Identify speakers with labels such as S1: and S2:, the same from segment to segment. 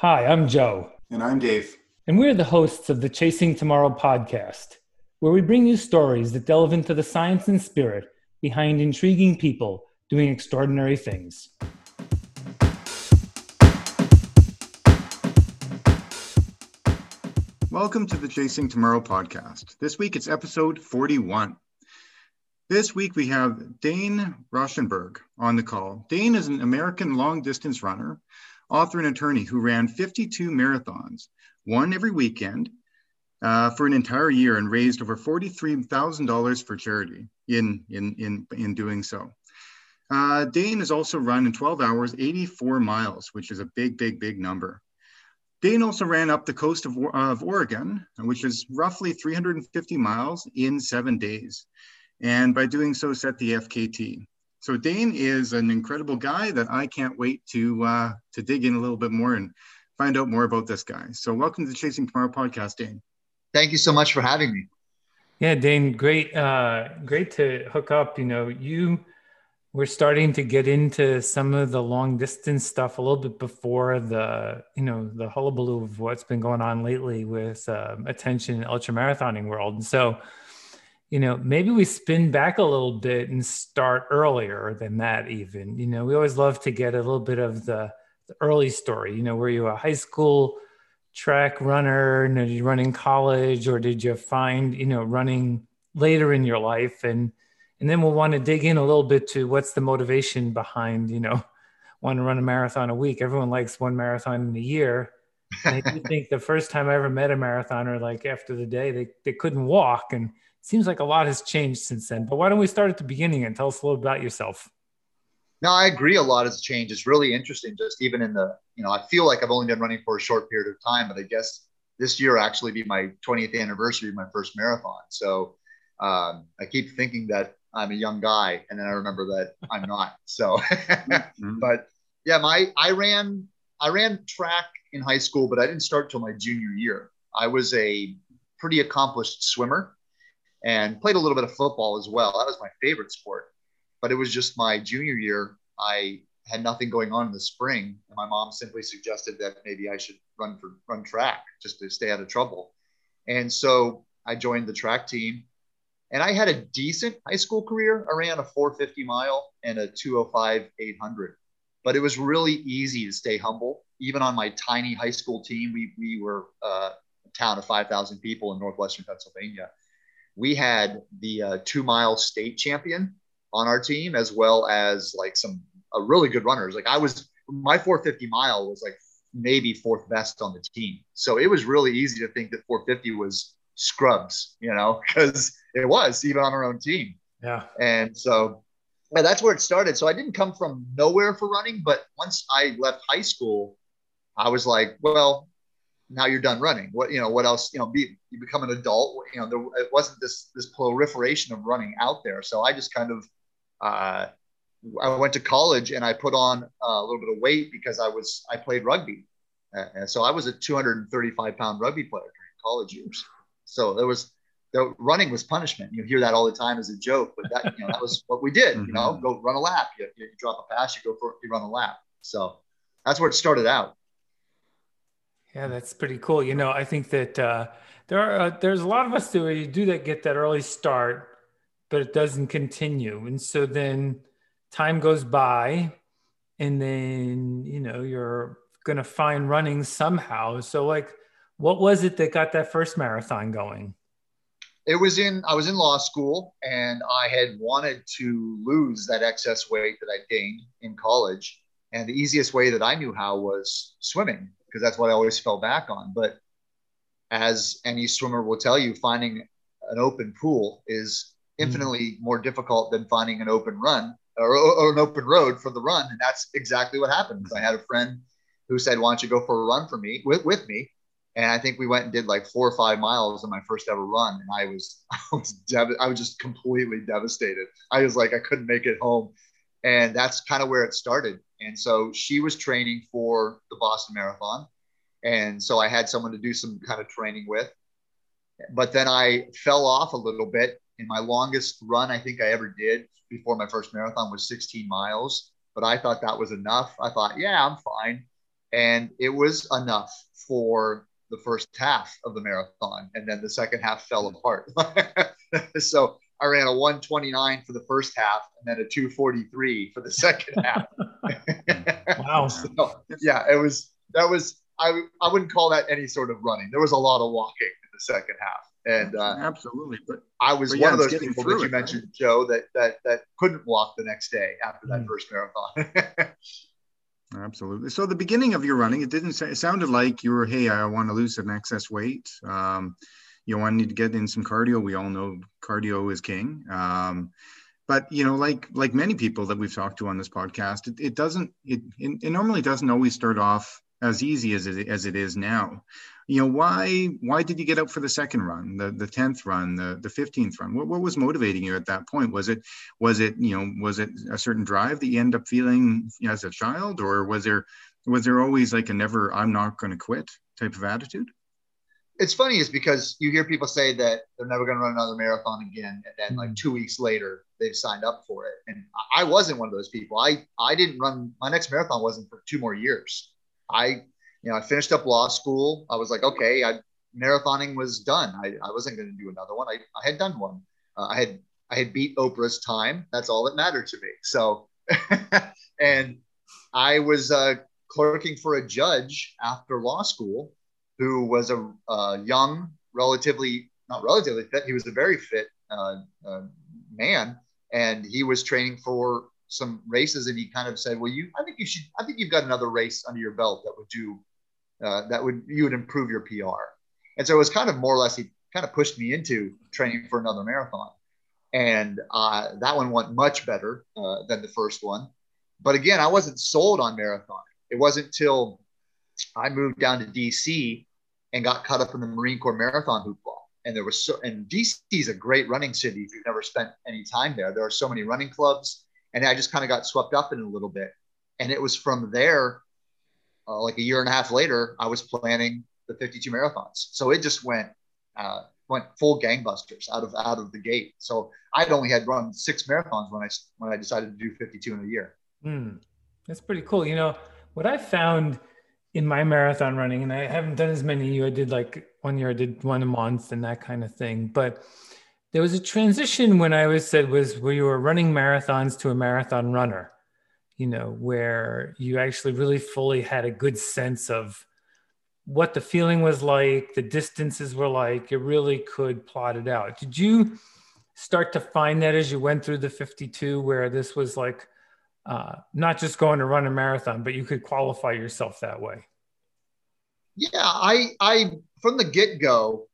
S1: Hi, I'm Joe.
S2: And I'm Dave.
S1: And we're the hosts of the Chasing Tomorrow podcast, where we bring you stories that delve into the science and spirit behind intriguing people doing extraordinary things.
S2: Welcome to the Chasing Tomorrow podcast. This week it's episode 41. This week we have Dane Rauschenberg on the call. Dane is an American long distance runner, author, and attorney who ran 52 marathons, one every weekend, uh, for an entire year and raised over $43,000 for charity in, in, in, in doing so. Uh, Dane has also run in 12 hours 84 miles, which is a big, big, big number. Dane also ran up the coast of, of Oregon, which is roughly 350 miles in seven days. And by doing so, set the FKT. So Dane is an incredible guy that I can't wait to uh, to dig in a little bit more and find out more about this guy. So welcome to the Chasing Tomorrow podcast, Dane.
S3: Thank you so much for having me.
S1: Yeah, Dane, great, uh, great to hook up. You know, you we're starting to get into some of the long distance stuff a little bit before the you know the hullabaloo of what's been going on lately with um, attention in ultra marathoning world and so you know maybe we spin back a little bit and start earlier than that even. You know we always love to get a little bit of the, the early story. You know were you a high school track runner? And did you run in college or did you find you know running later in your life? And and then we'll want to dig in a little bit to what's the motivation behind you know want to run a marathon a week. Everyone likes one marathon in a year. I do think the first time i ever met a marathoner like after the day they, they couldn't walk. And seems like a lot has changed since then but why don't we start at the beginning and tell us a little about yourself
S3: no i agree a lot has changed it's really interesting just even in the you know i feel like i've only been running for a short period of time but i guess this year actually be my 20th anniversary of my first marathon so um, i keep thinking that I'm a young guy, and then I remember that I'm not. So, mm-hmm. but yeah, my I ran I ran track in high school, but I didn't start till my junior year. I was a pretty accomplished swimmer and played a little bit of football as well. That was my favorite sport. But it was just my junior year. I had nothing going on in the spring. And my mom simply suggested that maybe I should run for run track just to stay out of trouble. And so I joined the track team and I had a decent high school career. I ran a 450 mile and a 205 800, but it was really easy to stay humble. Even on my tiny high school team, we, we were uh, a town of 5,000 people in Northwestern Pennsylvania. We had the uh, two mile state champion on our team, as well as like some uh, really good runners. Like I was, my 450 mile was like maybe fourth best on the team. So it was really easy to think that 450 was scrubs, you know, because it was even on our own team.
S1: Yeah.
S3: And so yeah, that's where it started. So I didn't come from nowhere for running, but once I left high school, I was like, well, now you're done running. What you know? What else? You know, be, you become an adult. You know, there it wasn't this this proliferation of running out there. So I just kind of uh, I went to college and I put on a little bit of weight because I was I played rugby, uh, and so I was a 235 pound rugby player during college years. So there was the running was punishment. You hear that all the time as a joke, but that you know that was what we did. You know, mm-hmm. go run a lap. You, you drop a pass, you go for you run a lap. So that's where it started out.
S1: Yeah, that's pretty cool. You know, I think that uh, there are uh, there's a lot of us who do that get that early start, but it doesn't continue, and so then time goes by, and then you know you're gonna find running somehow. So like, what was it that got that first marathon going?
S3: it was in I was in law school and I had wanted to lose that excess weight that I gained in college. And the easiest way that I knew how was swimming because that's what I always fell back on. But as any swimmer will tell you, finding an open pool is mm. infinitely more difficult than finding an open run or, or, an open road for the run. And that's exactly what happened. I had a friend who said, Why don't you go for a run for me with, with me? And I think we went and did like four or five miles in my first ever run, and I was I was dev- I was just completely devastated. I was like I couldn't make it home, and that's kind of where it started. And so she was training for the Boston Marathon, and so I had someone to do some kind of training with. But then I fell off a little bit. In my longest run I think I ever did before my first marathon was 16 miles, but I thought that was enough. I thought, yeah, I'm fine. and it was enough for the first half of the marathon, and then the second half fell apart. so I ran a 129 for the first half, and then a 243 for the second half.
S1: wow.
S3: so, yeah, it was that was I I wouldn't call that any sort of running. There was a lot of walking in the second half. And uh,
S2: absolutely, but
S3: I was one of those people that you it, mentioned, right? Joe, that that that couldn't walk the next day after that mm. first marathon.
S2: Absolutely. So the beginning of your running, it didn't say, it sounded like you were, hey, I want to lose some excess weight. Um, you wanted to get in some cardio. We all know cardio is king. Um, but you know, like like many people that we've talked to on this podcast, it, it doesn't. It, it, it normally doesn't always start off as easy as it, as it is now you know why why did you get out for the second run the the 10th run the the 15th run what, what was motivating you at that point was it was it you know was it a certain drive that you end up feeling as a child or was there was there always like a never i'm not going to quit type of attitude
S3: it's funny is because you hear people say that they're never going to run another marathon again and then like mm. two weeks later they've signed up for it and i wasn't one of those people i i didn't run my next marathon wasn't for two more years i you know, I finished up law school. I was like, okay, I, marathoning was done. I, I wasn't going to do another one. I, I had done one. Uh, I had I had beat Oprah's time. That's all that mattered to me. So, and I was uh, clerking for a judge after law school, who was a, young, relatively not relatively fit. He was a very fit uh, uh man, and he was training for some races. And he kind of said, "Well, you, I think you should. I think you've got another race under your belt that would do uh, that would you would improve your PR. And so it was kind of more or less he kind of pushed me into training for another marathon, and uh, that one went much better uh, than the first one. But again, I wasn't sold on marathon. It wasn't till I moved down to DC and got caught up in the Marine Corps marathon hoopla. And there was so, and DC is a great running city if you've never spent any time there. There are so many running clubs, and I just kind of got swept up in it a little bit. And it was from there uh, like a year and a half later, I was planning the 52 marathons. So it just went uh, went full gangbusters out of out of the gate. So I'd only had run six marathons when I when I decided to do 52 in a year.
S1: Mm, that's pretty cool. You know what I found in my marathon running, and I haven't done as many. You, I did like one year, I did one a month and that kind of thing. But there was a transition when I was said was where you were running marathons to a marathon runner you know, where you actually really fully had a good sense of what the feeling was like, the distances were like, you really could plot it out. Did you start to find that as you went through the 52, where this was like uh, not just going to run a marathon, but you could qualify yourself that way?
S3: Yeah, I, I, from the get go,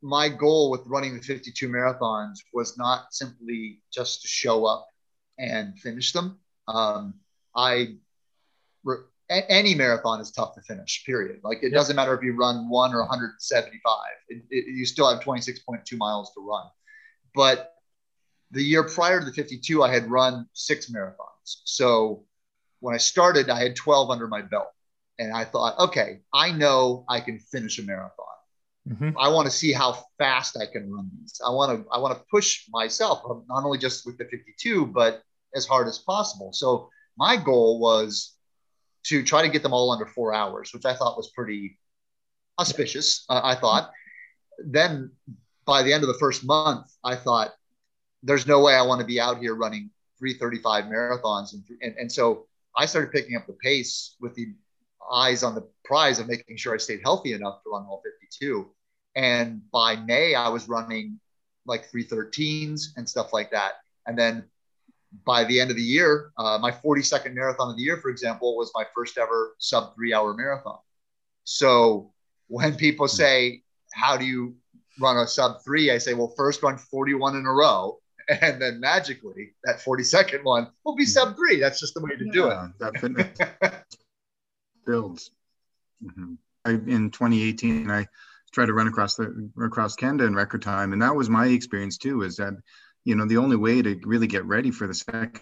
S3: my goal with running the 52 marathons was not simply just to show up and finish them. Um, I any marathon is tough to finish. Period. Like it doesn't matter if you run one or 175. It, it, you still have 26.2 miles to run. But the year prior to the 52, I had run six marathons. So when I started, I had 12 under my belt, and I thought, okay, I know I can finish a marathon. Mm-hmm. I want to see how fast I can run these. I want to I want to push myself not only just with the 52, but as hard as possible. So my goal was to try to get them all under four hours, which I thought was pretty auspicious. Uh, I thought. Then by the end of the first month, I thought, there's no way I want to be out here running 335 marathons. And, and, and so I started picking up the pace with the eyes on the prize of making sure I stayed healthy enough to run all 52. And by May, I was running like 313s and stuff like that. And then by the end of the year, uh, my 42nd marathon of the year, for example, was my first ever sub three hour marathon. So when people say, How do you run a sub three? I say, Well, first run 41 in a row. And then magically, that 42nd one will be sub three. That's just the way to yeah, do it.
S2: That builds. Mm-hmm. I, in 2018, I tried to run across the across Canada in record time, and that was my experience too. Is that you know the only way to really get ready for the second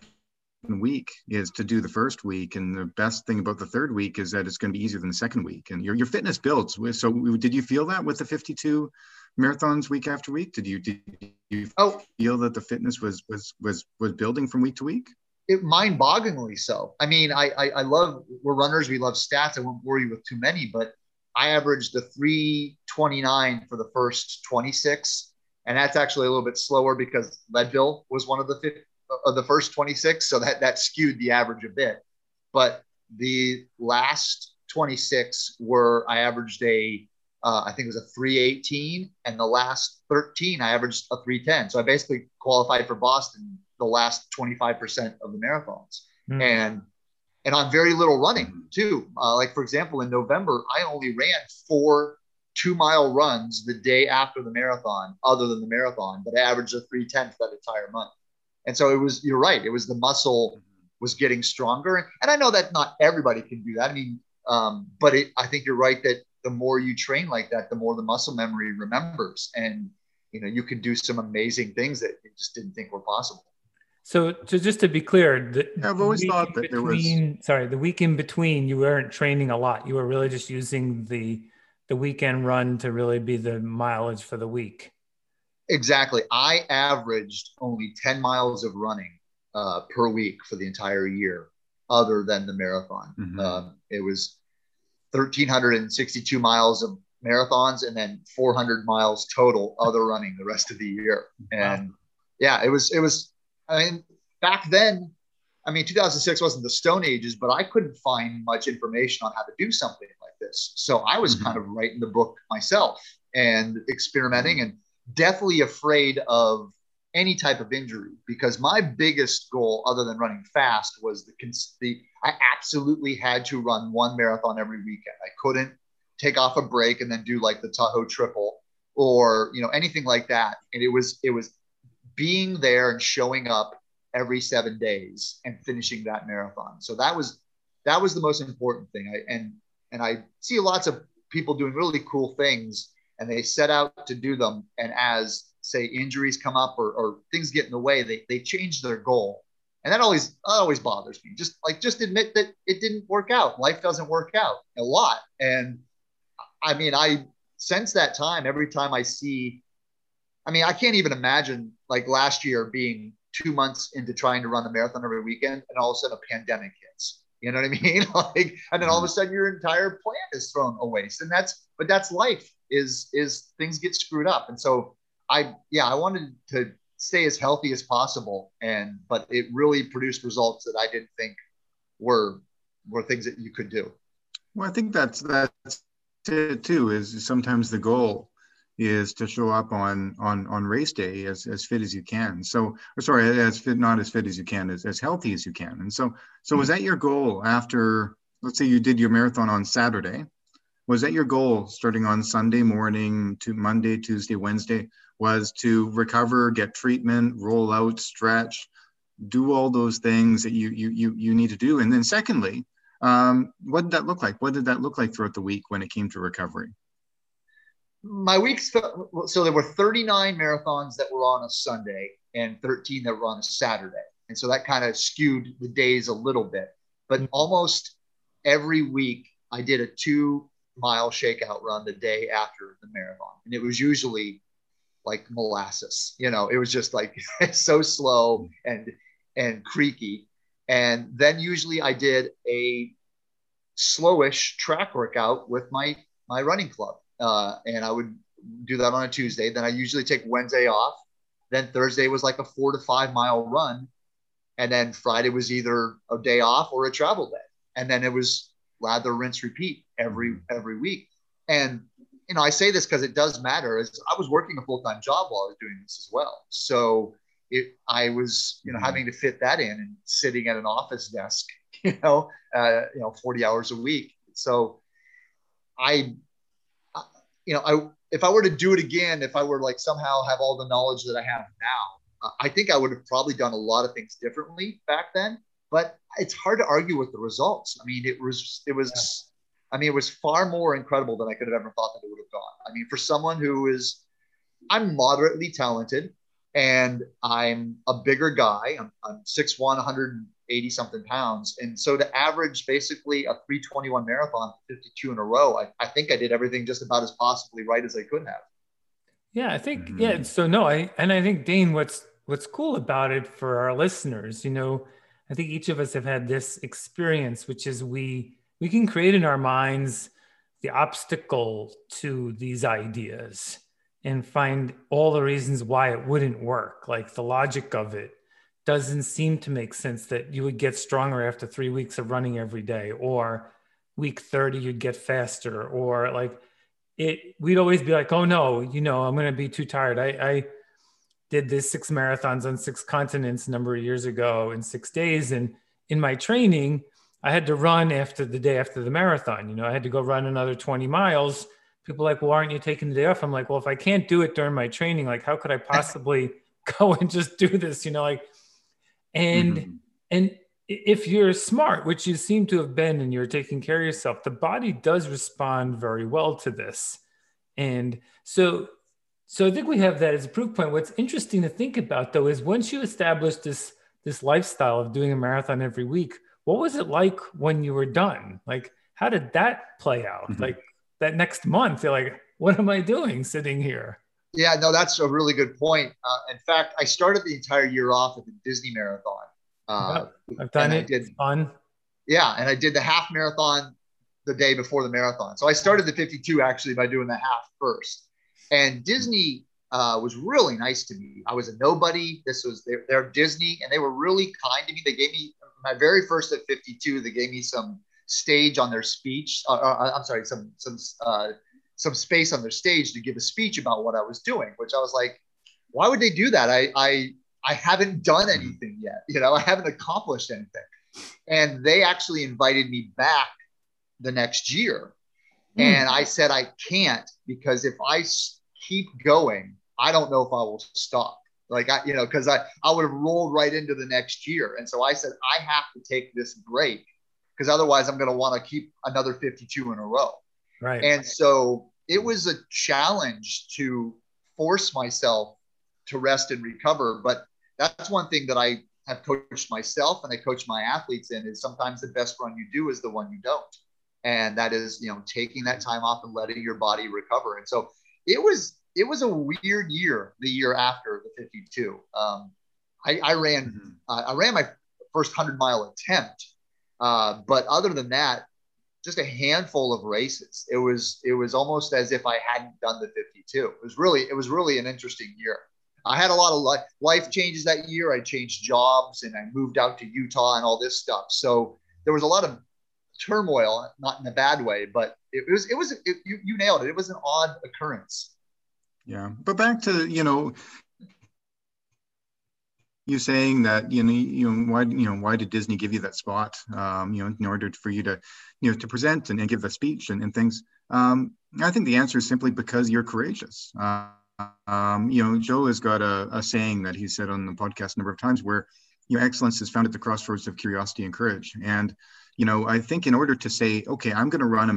S2: week is to do the first week and the best thing about the third week is that it's going to be easier than the second week and your, your fitness builds so did you feel that with the 52 marathons week after week did you did you oh. feel that the fitness was was was was building from week to week
S3: it mind-bogglingly so. I mean, I, I, I love we're runners, we love stats. I won't bore you with too many, but I averaged the 329 for the first 26, and that's actually a little bit slower because Leadville was one of the fifth, of the first 26, so that that skewed the average a bit. But the last 26 were I averaged a uh, I think it was a 318, and the last 13 I averaged a 310. So I basically qualified for Boston the last 25% of the marathons. Mm. And and on very little running too. Uh, like for example, in November, I only ran four two mile runs the day after the marathon, other than the marathon, but I averaged a 310 for that entire month. And so it was, you're right, it was the muscle was getting stronger. And I know that not everybody can do that. I mean, um, but it, I think you're right that the more you train like that, the more the muscle memory remembers. And, you know, you can do some amazing things that you just didn't think were possible.
S1: So, so just to be clear, the,
S2: I've always thought that between,
S1: there was. Sorry, the week in between, you weren't training a lot. You were really just using the the weekend run to really be the mileage for the week.
S3: Exactly. I averaged only ten miles of running uh, per week for the entire year, other than the marathon. Mm-hmm. Um, it was thirteen hundred and sixty-two miles of marathons, and then four hundred miles total other running the rest of the year. And wow. yeah, it was it was I mean, back then, I mean, 2006 wasn't the Stone Ages, but I couldn't find much information on how to do something like this. So I was mm-hmm. kind of writing the book myself and experimenting and deathly afraid of any type of injury because my biggest goal, other than running fast, was the, the I absolutely had to run one marathon every weekend. I couldn't take off a break and then do like the Tahoe triple or you know anything like that. And it was it was being there and showing up every seven days and finishing that marathon. So that was that was the most important thing. I, and and I see lots of people doing really cool things and they set out to do them. And as say injuries come up or, or things get in the way, they, they change their goal. And that always that always bothers me. Just like just admit that it didn't work out. Life doesn't work out a lot. And I mean, I since that time, every time I see I mean, I can't even imagine like last year being two months into trying to run the marathon every weekend and all of a sudden a pandemic hits. You know what I mean? like, and then all of a mm-hmm. sudden your entire plan is thrown away. And that's, but that's life is, is things get screwed up. And so I, yeah, I wanted to stay as healthy as possible. And, but it really produced results that I didn't think were, were things that you could do.
S2: Well, I think that's, that's it too, is sometimes the goal is to show up on on on race day as as fit as you can so sorry as fit not as fit as you can as, as healthy as you can and so so hmm. was that your goal after let's say you did your marathon on saturday was that your goal starting on sunday morning to monday tuesday wednesday was to recover get treatment roll out stretch do all those things that you you you, you need to do. And then secondly um, what did that look like? What did that look like throughout the week when it came to recovery?
S3: My weeks so there were 39 marathons that were on a sunday and 13 that were on a saturday. And so that kind of skewed the days a little bit. But mm-hmm. almost every week i did a two mile shakeout run the day after the marathon. And it was usually like molasses you know it was just like so slow and and creaky and then usually i did a slowish track workout with my my running club uh, and I would do that on a Tuesday. Then I usually take Wednesday off. Then Thursday was like a four to five mile run, and then Friday was either a day off or a travel day. And then it was lather, rinse, repeat every every week. And you know, I say this because it does matter. Is I was working a full time job while I was doing this as well, so it I was you know mm-hmm. having to fit that in and sitting at an office desk, you know, uh, you know, forty hours a week. So I you know, I if I were to do it again, if I were like somehow have all the knowledge that I have now, I think I would have probably done a lot of things differently back then. But it's hard to argue with the results. I mean, it was it was. Yeah. I mean, it was far more incredible than I could have ever thought that it would have gone. I mean, for someone who is, I'm moderately talented and I'm a bigger guy. I'm, I'm 6'1, 100 80 something pounds. And so to average basically a 321 marathon, 52 in a row, I, I think I did everything just about as possibly right as I could have.
S1: Yeah, I think, mm-hmm. yeah. So no, I, and I think Dane, what's, what's cool about it for our listeners, you know, I think each of us have had this experience, which is we we can create in our minds the obstacle to these ideas and find all the reasons why it wouldn't work. Like the logic of it doesn't seem to make sense that you would get stronger after three weeks of running every day, or week 30, you'd get faster, or like it, we'd always be like, oh no, you know, I'm going to be too tired. I, I did this six marathons on six continents a number of years ago in six days. And in my training, I had to run after the day after the marathon. You know, I had to go run another 20 miles. People like, well, aren't you taking the day off? I'm like, well, if I can't do it during my training, like, how could I possibly go and just do this? You know, like, and mm-hmm. and if you're smart, which you seem to have been, and you're taking care of yourself, the body does respond very well to this. And so, so I think we have that as a proof point. What's interesting to think about, though, is once you establish this this lifestyle of doing a marathon every week, what was it like when you were done? Like, how did that play out? Mm-hmm. Like that next month, you're like, what am I doing sitting here?
S3: Yeah, no, that's a really good point. Uh, in fact, I started the entire year off at the Disney Marathon.
S1: Uh, I've done it. I did, fun.
S3: Yeah, and I did the half marathon the day before the marathon. So I started the 52 actually by doing the half first. And Disney uh, was really nice to me. I was a nobody. This was their, their Disney, and they were really kind to me. They gave me my very first at 52, they gave me some stage on their speech. Uh, uh, I'm sorry, some some uh, some space on their stage to give a speech about what I was doing, which I was like, why would they do that? I I I haven't done mm-hmm. anything yet. You know, I haven't accomplished anything. And they actually invited me back the next year. Mm. And I said, I can't because if I keep going, I don't know if I will stop. Like I, you know, because I, I would have rolled right into the next year. And so I said, I have to take this break because otherwise I'm going to want to keep another 52 in a row.
S1: Right.
S3: And so it was a challenge to force myself to rest and recover. But that's one thing that I have coached myself and I coach my athletes in is sometimes the best run you do is the one you don't. And that is, you know, taking that time off and letting your body recover. And so it was it was a weird year the year after the 52. Um, I, I, ran mm-hmm. uh, I ran my first hundred mile attempt, uh, but other than that, just a handful of races. It was it was almost as if I hadn't done the 52. It was really it was really an interesting year. I had a lot of life, life changes that year. I changed jobs and I moved out to Utah and all this stuff. So there was a lot of turmoil, not in a bad way, but it was it was it, you, you nailed it. It was an odd occurrence.
S2: Yeah, but back to you know, you saying that you know you know why you know why did Disney give you that spot? Um, you know, in order for you to you know to present and, and give the speech and, and things. Um, I think the answer is simply because you're courageous. Uh, um, you know, Joe has got a, a saying that he said on the podcast a number of times where you know excellence is found at the crossroads of curiosity and courage. And you know, I think in order to say, okay, I'm going to run a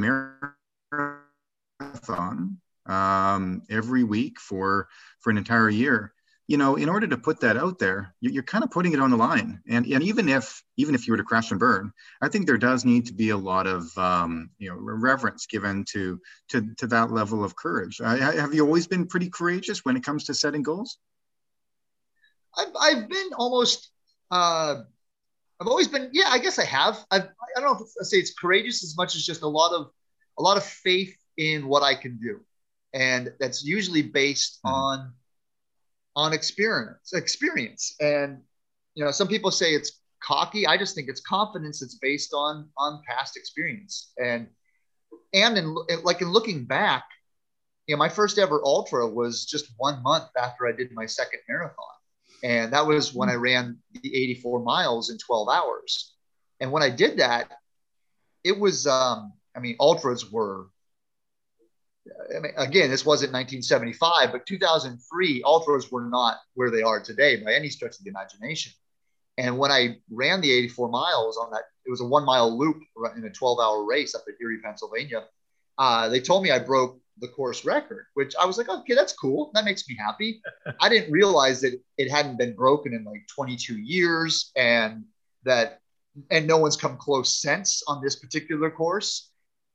S2: marathon um, every week for for an entire year. You know in order to put that out there you're kind of putting it on the line. And and even if even if you were to crash and burn i think there does need to be a lot of um, you know reverence given to to to that level of courage. Have you always been pretty courageous when it comes to setting goals?
S3: I've, I've been almost uh, i've always been yeah i guess i have. I've, i don't know if I say it's courageous as much as just a lot of a lot of faith in what i can do and that's usually based mm-hmm. on on experience experience. And you know some people say it's cocky. I just think it's confidence that's based on on past experience. And and in like in looking back you know my first ever ultra was just one month after i did my second marathon. And that was when i mm-hmm. ran the 84 miles in 12 hours. And when i did that it was um i mean ultras were I mean, again, this wasn't 1975, but 2003, ultras were not where they are today by any stretch of the imagination. And when I ran the 84 miles on that, it was a one mile loop in a 12 hour race up at Erie, Pennsylvania. Uh, they told me I broke the course record, which I was like, okay, that's cool. That makes me happy. I didn't realize that it hadn't been broken in like 22 years and that, and no one's come close since on this particular course.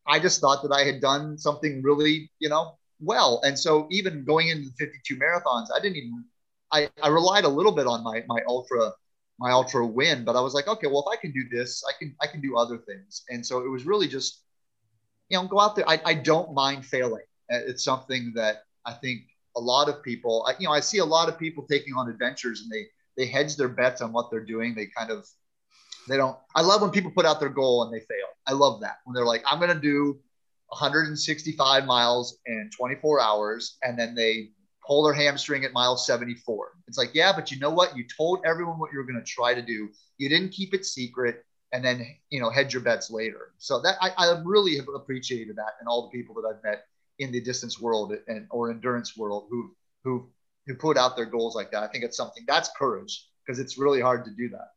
S3: I just thought that I had done something really, you know, well. And so even going into the 52 marathons, I didn't even, I, I relied a little bit on my, my ultra my ultra win, but I was like, okay, well, if I can do this, I can I can do other things. And so it was really just, you know, go out there. I, I don't mind failing. Uh, it's something that I think a lot of people, I, you know, I see a lot of people taking on adventures and they they hedge their bets on what they're doing. They kind of they don't. I love when people put out their goal and they fail. I love that when they're like, I'm going to do 165 miles in 24 hours, and then they pull their hamstring at mile 74. It's like, yeah, but you know what? You told everyone what you were going to try to do. You didn't keep it secret and then, you know, hedge your bets later. So that I, I really have appreciated that and all the people that I've met in the distance world and or endurance world who who who put out their goals like that. I think it's something that's courage because it's really hard to do that.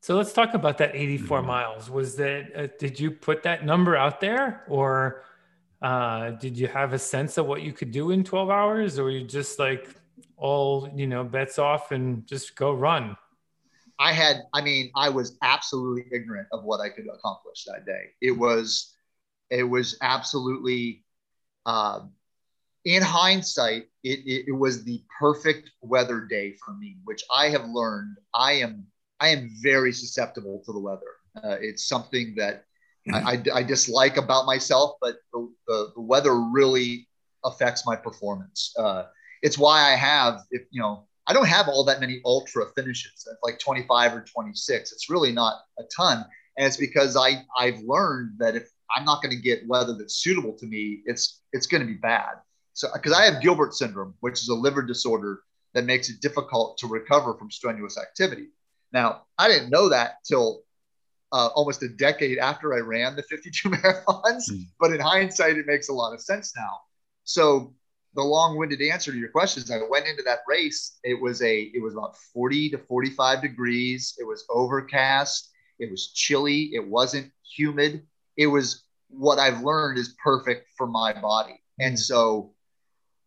S1: So let's talk about that 84 mm-hmm. miles. Was that uh, did you put that number out there or uh, did you have a sense of what you could do in 12 hours or you just like all, you know, bets off and just go run?
S3: I had, I mean, I was absolutely ignorant of what I could accomplish that day. It was, it was absolutely, uh, in hindsight, it, it, it was the perfect weather day for me, which I have learned. I am, I am very susceptible to the weather. Uh, it's something that I, I, I, dislike about myself, but the, the, the, weather really affects my performance. Uh, it's why I have, if you know, I don't have all that many ultra finishes, like 25 or 26. It's really not a ton. And it's because I, I've learned that if I'm not going to get weather that's suitable to me, it's, it's going to be bad. So, because I have Gilbert syndrome, which is a liver disorder that makes it difficult to recover from strenuous activity. Now, I didn't know that till uh, almost a decade after I ran the 52 marathons. Mm. But in hindsight, it makes a lot of sense now. So the long-winded answer to your question is I went into that race. It was a it was about 40 to 45 degrees. It was overcast. It was chilly. It wasn't humid. It was what I've learned is perfect for my body. And so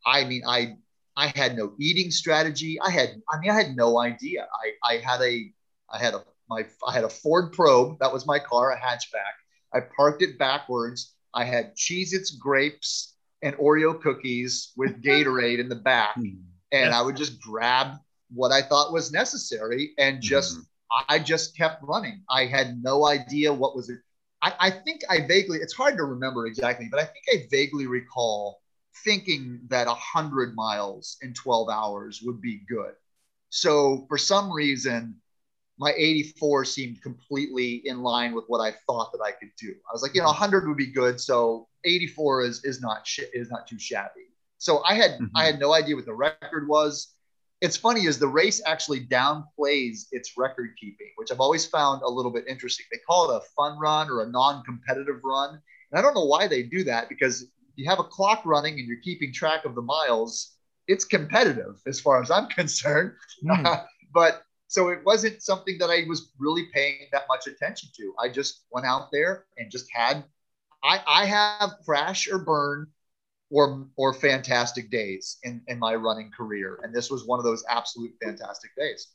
S3: I mean I I had no eating strategy. I had I mean I had no idea. I I had a I had a my I had a Ford Probe. That was my car, a hatchback. I parked it backwards. I had Cheez-Its grapes and Oreo cookies with Gatorade in the back. Hmm. And I would just grab what I thought was necessary and just mm-hmm. I just kept running. I had no idea what was it. I, I think I vaguely, it's hard to remember exactly, but I think I vaguely recall thinking that 100 miles in 12 hours would be good. So for some reason, my 84 seemed completely in line with what I thought that I could do. I was like, you know, 100 would be good, so 84 is is not sh- is not too shabby. So I had mm-hmm. I had no idea what the record was. It's funny is the race actually downplays its record keeping, which I've always found a little bit interesting. They call it a fun run or a non-competitive run, and I don't know why they do that because you have a clock running and you're keeping track of the miles. It's competitive as far as I'm concerned, mm. but so it wasn't something that I was really paying that much attention to. I just went out there and just had I, I have crash or burn or or fantastic days in, in my running career. And this was one of those absolute fantastic days.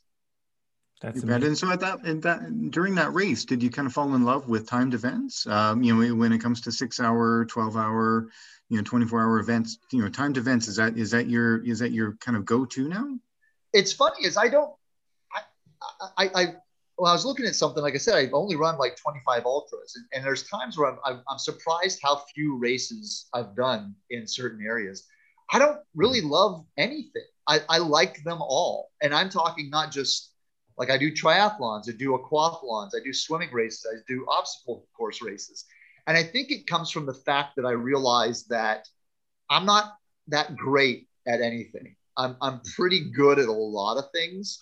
S2: That's amazing. And so at that, in that during that race, did you kind of fall in love with timed events? Um, you know, when it comes to six hour, 12 hour, you know, 24 hour events, you know, timed events, is that is that your is that your kind of go-to now?
S3: It's funny is I don't I, I when I was looking at something, like I said, I've only run like 25 ultras, and, and there's times where I'm, I'm, I'm, surprised how few races I've done in certain areas. I don't really love anything. I, I like them all, and I'm talking not just like I do triathlons, I do aquathlons, I do swimming races, I do obstacle course races, and I think it comes from the fact that I realize that I'm not that great at anything. I'm, I'm pretty good at a lot of things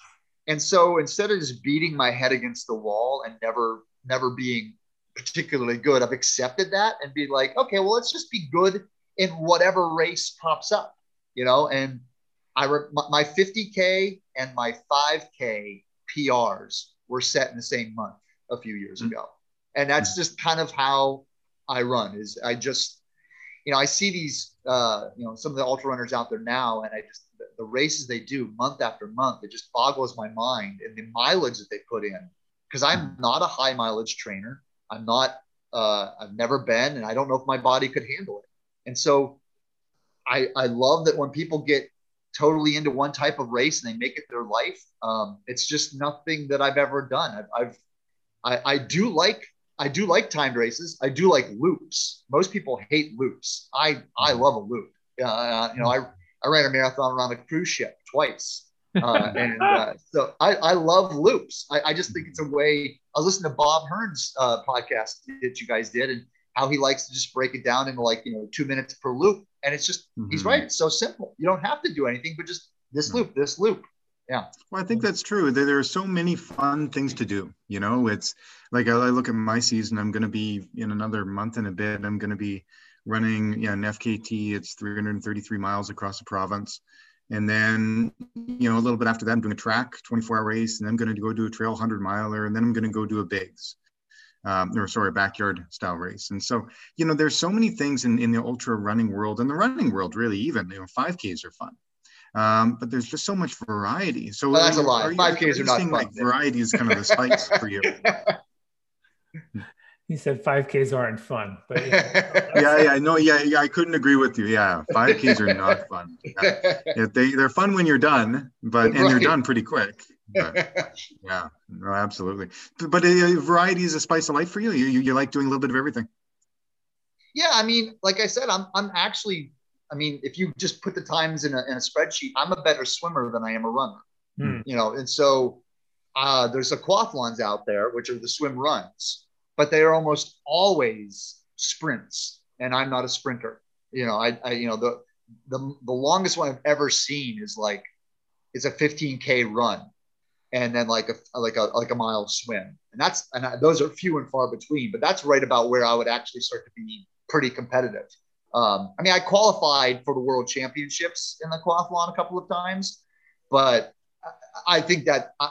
S3: and so instead of just beating my head against the wall and never, never being particularly good, I've accepted that and be like, okay, well, let's just be good in whatever race pops up, you know? And I, re- my 50K and my 5K PRs were set in the same month a few years mm-hmm. ago. And that's just kind of how I run is I just, you know, I see these, uh, you know, some of the ultra runners out there now, and I just, the races they do month after month, it just boggles my mind and the mileage that they put in. Because I'm mm-hmm. not a high mileage trainer. I'm not, uh, I've never been, and I don't know if my body could handle it. And so I, I love that when people get totally into one type of race and they make it their life. Um, it's just nothing that I've ever done. I've, I've I, I do like I do like timed races. I do like loops. Most people hate loops. I I love a loop. Uh, you know, I I ran a marathon around a cruise ship twice. Uh, and uh, so I, I love loops. I, I, just think it's a way. I was listening to Bob Hearn's uh, podcast that you guys did, and how he likes to just break it down into like you know two minutes per loop, and it's just mm-hmm. he's right. It's so simple. You don't have to do anything, but just this loop, this loop. Yeah.
S2: Well, I think that's true. There, there are so many fun things to do. You know, it's like I, I look at my season. I'm going to be in another month and a bit. I'm going to be running yeah, an FKT. It's 333 miles across the province. And then, you know, a little bit after that, I'm doing a track 24 hour race, and I'm going to go do a trail 100 miler, and then I'm going to go do a bigs, um, or sorry, backyard style race. And so, you know, there's so many things in, in the ultra running world and the running world, really, even, you know, 5Ks are fun. Um, but there's just so much variety. So
S3: well, that's a lot. 5Ks are not fun. Like
S2: variety is kind of the spice for you.
S1: He said 5Ks aren't fun, but
S2: yeah, yeah, yeah, no, yeah, yeah, I couldn't agree with you. Yeah, 5Ks are not fun. Yeah. yeah. they they're fun when you're done, but and right. they're done pretty quick. But, yeah, no, absolutely. But uh, variety is a spice of life for you? you. You you like doing a little bit of everything.
S3: Yeah, I mean, like I said, I'm I'm actually, I mean, if you just put the times in a, in a spreadsheet, I'm a better swimmer than I am a runner. Hmm. You know, and so uh, there's aquathlons out there, which are the swim runs but they are almost always sprints. And I'm not a sprinter. You know, I, I you know, the, the, the longest one I've ever seen is like, it's a 15K run and then like a, like a, like a mile swim. And that's, and I, those are few and far between, but that's right about where I would actually start to be pretty competitive. Um, I mean, I qualified for the world championships in the aquathlon a couple of times, but I, I think that I,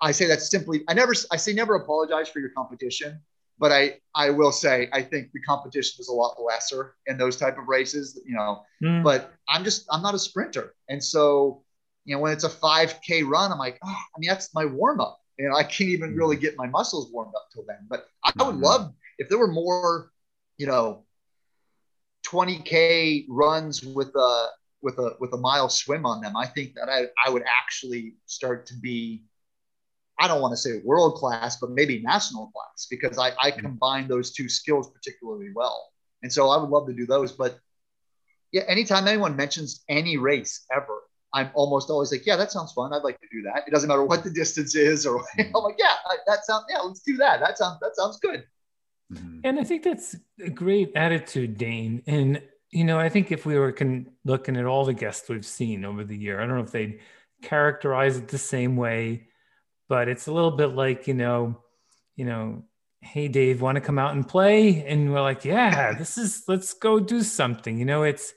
S3: I say that simply. I never, I say never apologize for your competition, but I, I will say I think the competition is a lot lesser in those type of races. You know, mm. but I'm just, I'm not a sprinter, and so, you know, when it's a 5K run, I'm like, oh, I mean, that's my warm up. You know, I can't even hmm. really get my muscles warmed up till then. But I would mm-hmm. love if there were more, you know, 20K runs with a with a with a mile swim on them. I think that I, I would actually start to be I don't want to say world class, but maybe national class because I, I mm-hmm. combine those two skills particularly well. And so I would love to do those. But yeah, anytime anyone mentions any race ever, I'm almost always like, yeah, that sounds fun. I'd like to do that. It doesn't matter what the distance is, or I'm like, yeah, that sounds, yeah, let's do that. That sounds, that sounds good.
S1: Mm-hmm. And I think that's a great attitude, Dane. And you know, I think if we were con- looking at all the guests we've seen over the year, I don't know if they'd characterize it the same way but it's a little bit like you know you know hey dave want to come out and play and we're like yeah this is let's go do something you know it's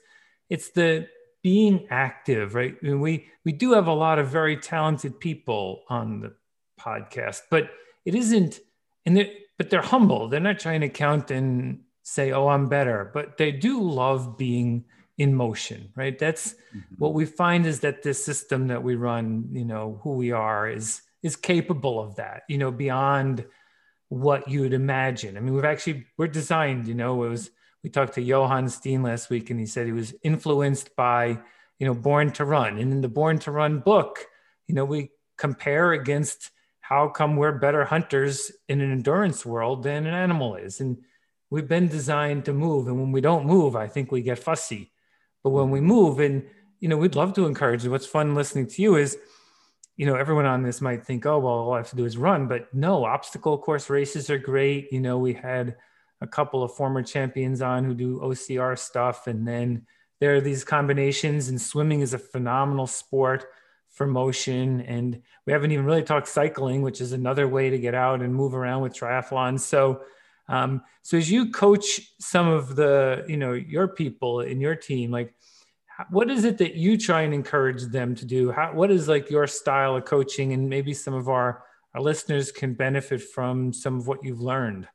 S1: it's the being active right I mean, we we do have a lot of very talented people on the podcast but it isn't and they but they're humble they're not trying to count and say oh i'm better but they do love being in motion right that's mm-hmm. what we find is that this system that we run you know who we are is is capable of that, you know, beyond what you would imagine. I mean, we've actually, we're designed, you know, it was, we talked to Johan Steene last week and he said he was influenced by, you know, Born to Run. And in the Born to Run book, you know, we compare against how come we're better hunters in an endurance world than an animal is. And we've been designed to move. And when we don't move, I think we get fussy. But when we move, and, you know, we'd love to encourage, what's fun listening to you is, you know, everyone on this might think, oh, well, all I have to do is run. But no, obstacle course races are great. You know, we had a couple of former champions on who do OCR stuff. And then there are these combinations, and swimming is a phenomenal sport for motion. And we haven't even really talked cycling, which is another way to get out and move around with triathlons. So, um, so as you coach some of the, you know, your people in your team, like what is it that you try and encourage them to do How, what is like your style of coaching and maybe some of our our listeners can benefit from some of what you've learned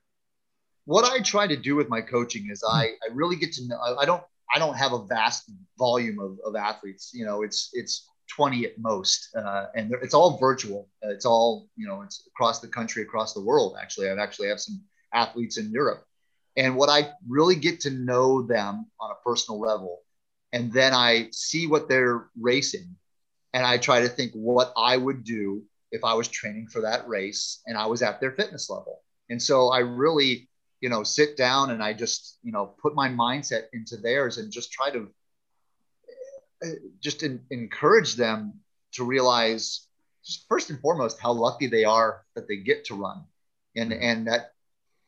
S3: what i try to do with my coaching is i i really get to know i don't i don't have a vast volume of, of athletes you know it's it's 20 at most uh, and it's all virtual. It's all you know it's across the country across the world actually. I've actually have some athletes in europe. And what i really get to know them on a personal level and then I see what they're racing and I try to think what I would do if I was training for that race and I was at their fitness level. And so I really, you know, sit down and I just, you know, put my mindset into theirs and just try to uh, just in, encourage them to realize first and foremost how lucky they are that they get to run. And and that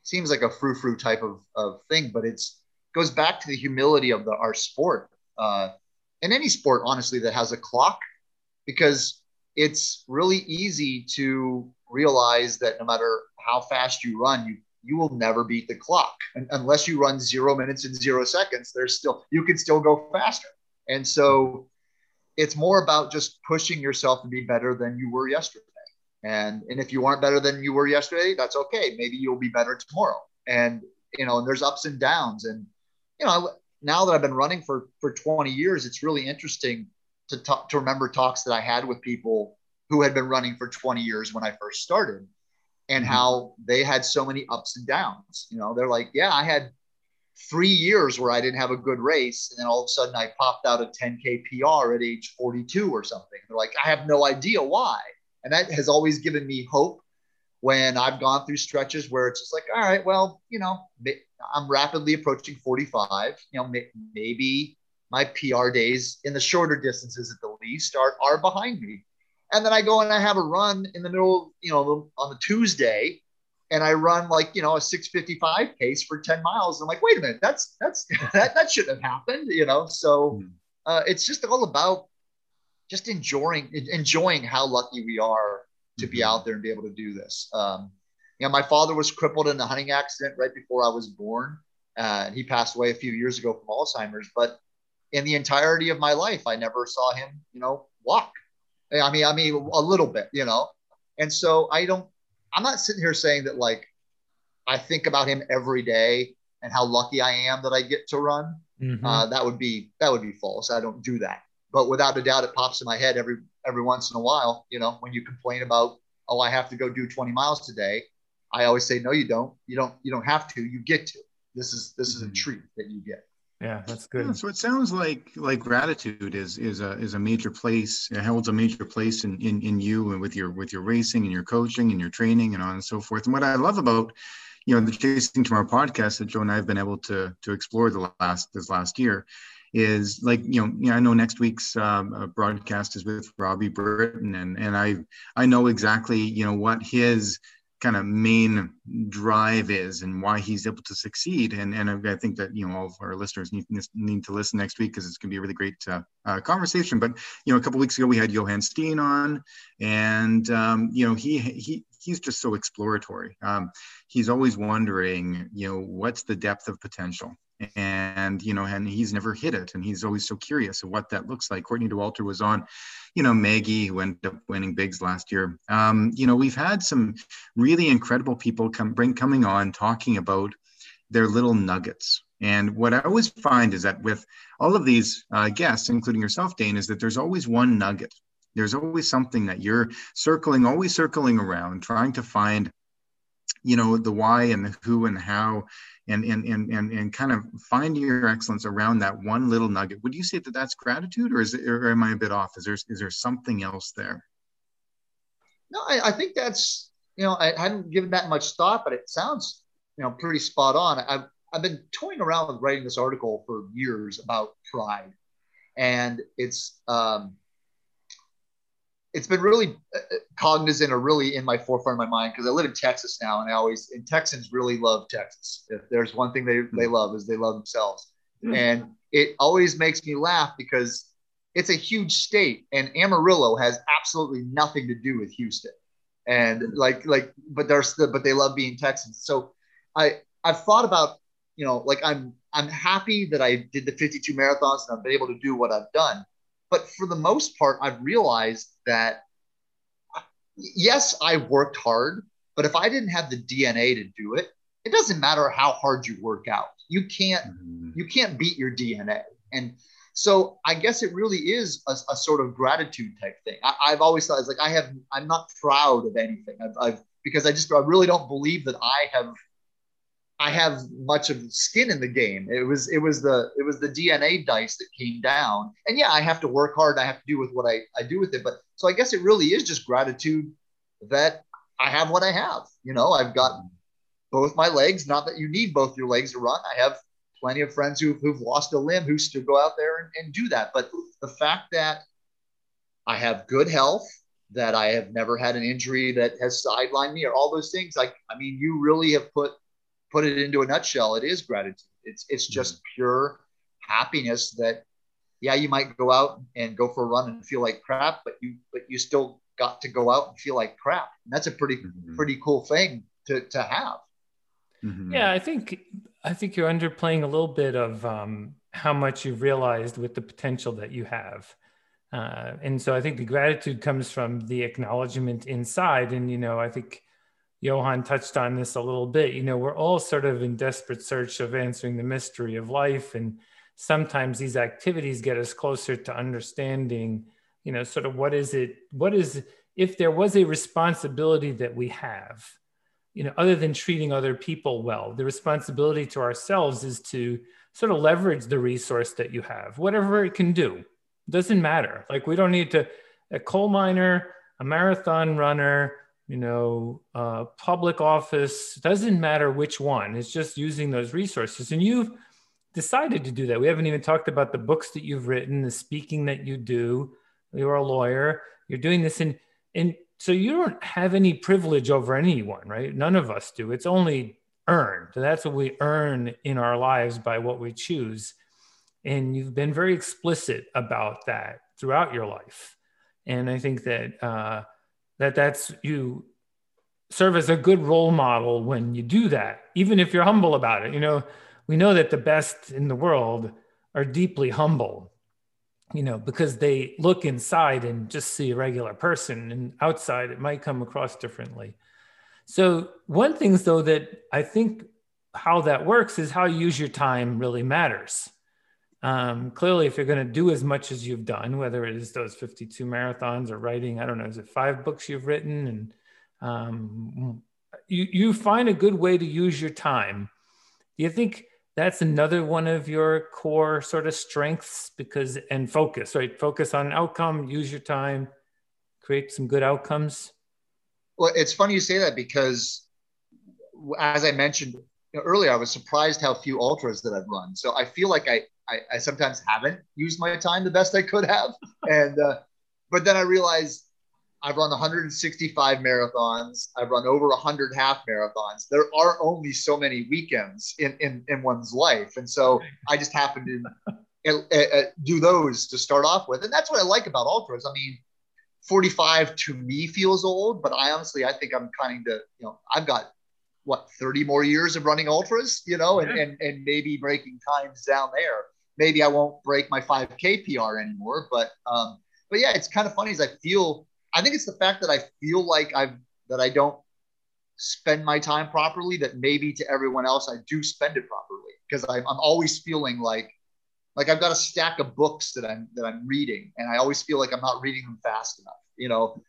S3: seems like a frou frou type of, of thing but it's goes back to the humility of the our sport uh, in any sport honestly that has a clock because it's really easy to realize that no matter how fast you run you you will never beat the clock and unless you run zero minutes and zero seconds there's still you can still go faster and so it's more about just pushing yourself to be better than you were yesterday. And, and if you aren't better than you were yesterday, that's okay. Maybe you'll be better tomorrow. And, you know, and there's ups and downs. And, you know, now that I've been running for, for 20 years, it's really interesting to talk, to remember talks that I had with people who had been running for 20 years when I first started and mm-hmm. how they had so many ups and downs. You know, they're like, yeah, I had three years where I didn't have a good race. And then all of a sudden I popped out a 10K PR at age 42 or something. They're like, I have no idea why. And that has always given me hope when I've gone through stretches where it's just like, all right, well, you know, I'm rapidly approaching 45. You know, maybe my PR days in the shorter distances at the least are, are behind me. And then I go and I have a run in the middle, you know, on the Tuesday and I run like you know a 655 pace for 10 miles. I'm like, wait a minute, that's that's that that shouldn't have happened, you know. So hmm. uh, it's just all about just enjoying enjoying how lucky we are to mm-hmm. be out there and be able to do this. Um, you know, my father was crippled in a hunting accident right before I was born. Uh, he passed away a few years ago from Alzheimer's. But in the entirety of my life, I never saw him, you know, walk. I mean, I mean, a little bit, you know. And so I don't I'm not sitting here saying that like I think about him every day and how lucky I am that I get to run. Mm-hmm. Uh, that would be that would be false. I don't do that. But without a doubt, it pops in my head every every once in a while. You know, when you complain about oh I have to go do 20 miles today, I always say no, you don't. You don't. You don't have to. You get to. This is this is a mm-hmm. treat that you get.
S1: Yeah, that's good.
S2: Yeah, so it sounds like like gratitude is is a is a major place. It holds a major place in, in in you and with your with your racing and your coaching and your training and on and so forth. And what I love about you know the Chasing Tomorrow podcast that Joe and I have been able to to explore the last this last year is like you know, you know I know next week's um, uh, broadcast is with Robbie Burton, and and I I know exactly you know what his kind of main drive is and why he's able to succeed. And, and I think that, you know, all of our listeners need, need to listen next week because it's going to be a really great uh, uh, conversation. But, you know, a couple weeks ago we had Johan Steene on and, um, you know, he, he, he's just so exploratory. Um, he's always wondering, you know, what's the depth of potential? And you know and he's never hit it and he's always so curious of what that looks like. Courtney dauwalter was on you know maggie who ended up winning bigs last year. Um, you know we've had some really incredible people come bring coming on talking about their little nuggets. And what i always find is that with all of these uh, guests including yourself dane is that there's always one nugget. There's always something that you're circling always circling around trying to find you know the why and the who and how and and and and, and kind of find your excellence around that one little nugget. Would you say that that's gratitude or is it or am i a bit off? Is there is there something else there?
S3: No i, I think that's you know i hadn't given that much thought but it sounds you know pretty spot on. I've i've been toying around with writing this article for years about pride. And it's um it's been really uh, uh, cognizant or really in my forefront of my mind because I live in Texas now, and I always and Texans really love Texas. If there's one thing they they hmm. love is they love themselves, mm-hmm. and it always makes me laugh because it's a huge state, and Amarillo has absolutely nothing to do with Houston, and hmm. like like but they're still, but they love being Texans. So I I've thought about you know like I'm I'm happy that I did the 52 marathons and I've been able to do what I've done but for the most part, I've realized that yes, I worked hard, but if I didn't have the DNA to do it, it doesn't matter how hard you work out. You can't mm-hmm. you can't beat your DNA. And so I guess it really is a, a sort of gratitude type thing. I, have always thought it's like I have I'm not proud of anything. I've, I've because I just I really don't believe that I have I have much of skin in the game. It was it was the it was the DNA dice that came down. And yeah, I have to work hard. I have to do with what I, I do with it. But so I guess it really is just gratitude that I have what I have. You know, I've got both my legs. Not that you need both your legs to run. I have plenty of friends who've, who've lost a limb who still go out there and, and do that. But the fact that I have good health, that I have never had an injury that has sidelined me, or all those things, like I mean, you really have put put it into a nutshell. It is gratitude. It's it's mm-hmm. just pure happiness that yeah, you might go out and go for a run and feel like crap, but you but you still got to go out and feel like crap. And that's a pretty mm-hmm. pretty cool thing to to have.
S1: Mm-hmm. Yeah, I think I think you're underplaying a little bit of um, how much you've realized with the potential that you have. Uh, and so I think the gratitude comes from the acknowledgement inside. And, you know, I think Johan touched on this a little bit. You know, we're all sort of in desperate search of answering the mystery of life. And sometimes these activities get us closer to understanding, you know, sort of what is it, what is, if there was a responsibility that we have, you know, other than treating other people well, the responsibility to ourselves is to sort of leverage the resource that you have, whatever it can do. Doesn't matter. Like we don't need to, a coal miner, a marathon runner, you know, uh, public office, doesn't matter which one. It's just using those resources. And you've decided to do that. We haven't even talked about the books that you've written, the speaking that you do. You're a lawyer. You're doing this And, in so you don't have any privilege over anyone, right? None of us do. It's only earned. That's what we earn in our lives by what we choose. And you've been very explicit about that throughout your life. And I think that uh, that that's you serve as a good role model when you do that, even if you're humble about it. You know, we know that the best in the world are deeply humble you know, because they look inside and just see a regular person, and outside it might come across differently. So, one thing though that I think how that works is how you use your time really matters. Um, clearly, if you're going to do as much as you've done, whether it is those 52 marathons or writing, I don't know, is it five books you've written? And um, you, you find a good way to use your time. Do you think that's another one of your core sort of strengths because and focus right focus on outcome use your time create some good outcomes
S3: well it's funny you say that because as i mentioned earlier i was surprised how few ultras that i've run so i feel like i i, I sometimes haven't used my time the best i could have and uh, but then i realized I've run 165 marathons. I've run over 100 half marathons. There are only so many weekends in, in, in one's life. And so I just happen to do those to start off with. And that's what I like about ultras. I mean, 45 to me feels old, but I honestly, I think I'm kind of, you know, I've got what, 30 more years of running ultras, you know, and, and, and maybe breaking times down there. Maybe I won't break my 5K PR anymore, but, um, but yeah, it's kind of funny as I feel I think it's the fact that I feel like I've that I don't spend my time properly. That maybe to everyone else I do spend it properly because I'm, I'm always feeling like like I've got a stack of books that I'm that I'm reading, and I always feel like I'm not reading them fast enough. You know,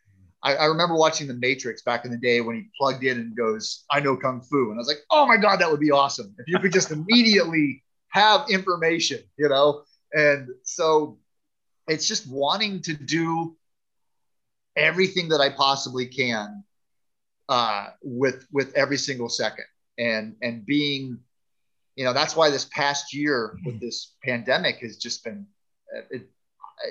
S3: I, I, remember watching The Matrix back in the day when he plugged in and goes, "I know kung fu," and I was like, "Oh my god, that would be awesome if you could just immediately have information," you know. And so it's just wanting to do everything that I possibly can uh, with with every single second, and and being, you know, that's why this past year with this pandemic has just been, uh, it,